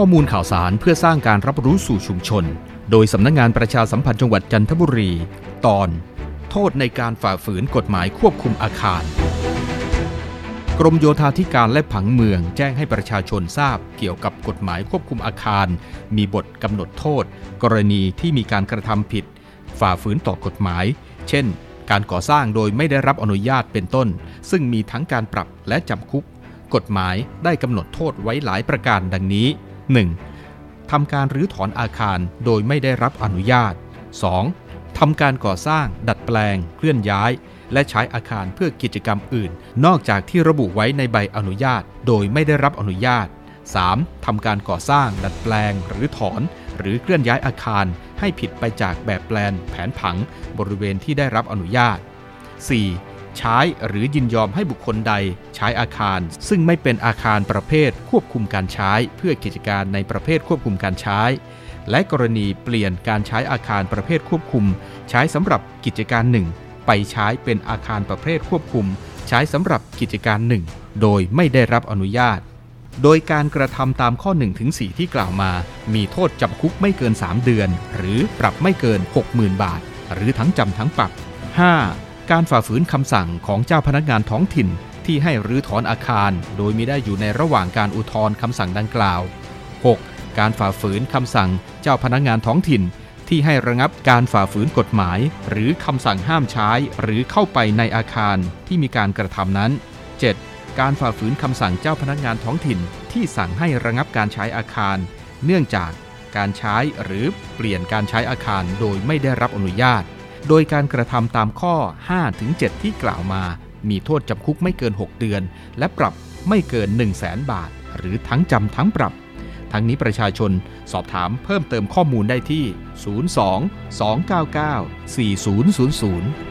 ข้อมูลข่าวสารเพื่อสร้างการรับรู้สู่ชุมชน โดยสำนักงงานประชาสัมพันธ์จังหวัดจันทบุรี ตอน โทษในการฝ่าฝืนกฎหมายควบคุมอาคาร กรมโยธาธิการและผังเมืองแจ้งให้ประชาชนทราบเกี่ยวกับกฎหมายควบคุมอาคาร มีบทกำหนดโทษ กรณีที่มีการกระทำผิด ฝ่าฝืนต่อกฎหมาย เช่น การก่อสร้างโดยไม่ได้รับอนุญาตเป็นต้น ซึ่งมีทั้งการปรับและจำคุกกฎหมายได้กำหนดโทษไว้หลายประการดังนี้ 1. ทำการรื้อถอนอาคารโดยไม่ได้รับอนุญาต 2. ทำการก่อสร้างดัดแปลง เคลื่อนย้าย และใช้อาคารเพื่อกิจกรรมอื่น นอกจากที่ระบุไว้ในใบอนุญาต โดยไม่ได้รับอนุญาต 3. ทำการก่อสร้าง ดัดแปลง หรือถอน หรือเคลื่อนย้ายอาคาร ให้ผิดไปจากแบบแปลน แผนผัง บริเวณที่ได้รับอนุญาต 4. ใช้หรือยินยอมให้บุคคลใด ใช้อาคาร ซึ่งไม่เป็นอาคารประเภทควบคุมการใช้ เพื่อกิจการในประเภทควบคุมการใช้ และกรณีเปลี่ยนการใช้อาคารประเภทควบคุม ใช้สำหรับกิจการหนึ่งไปใช้เป็นอาคารประเภทควบคุม ใช้สำหรับกิจการหนึ่งโดยไม่ได้รับอนุญาต โดยการกระทำตามข้อ1ถึง4ที่กล่าวมา มีโทษจำคุกไม่เกิน 3 เดือน หรือปรับไม่เกิน 60,000 บาท หรือทั้งจำทั้งปรับ 5. การฝ่าฝืนคำสั่งของเจ้าพนักงานท้องถิ่นที่ให้รื้อถอนอาคาร โดยมิได้อยู่ในระหว่างการอุทธรณ์คำสั่งดังกล่าว 6. การฝ่าฝืนคำสั่งเจ้าพนักงานท้องถิ่น ที่ให้ระงับการฝ่าฝืนกฎหมาย หรือคำสั่งห้ามใช้ หรือเข้าไปในอาคารที่มีการกระทำนั้น 7. การฝ่าฝืนคำสั่งเจ้าพนักงานท้องถิ่น ที่สั่งให้ระงับการใช้อาคาร เนื่องจากการใช้หรือเปลี่ยนการใช้อาคารโดยไม่ได้รับอนุญาต โดยการกระทำตามข้อ 5-7 ที่กล่าวมา มีโทษจำคุกไม่เกิน 6 เดือน และปรับไม่เกิน 1 0 0 0 0แบาท หรือทั้งจำทั้งปรับ ทั้งนี้ประชาชนสอบถามเพิ่มเติมข้อมูลได้ที่ 02 299 4000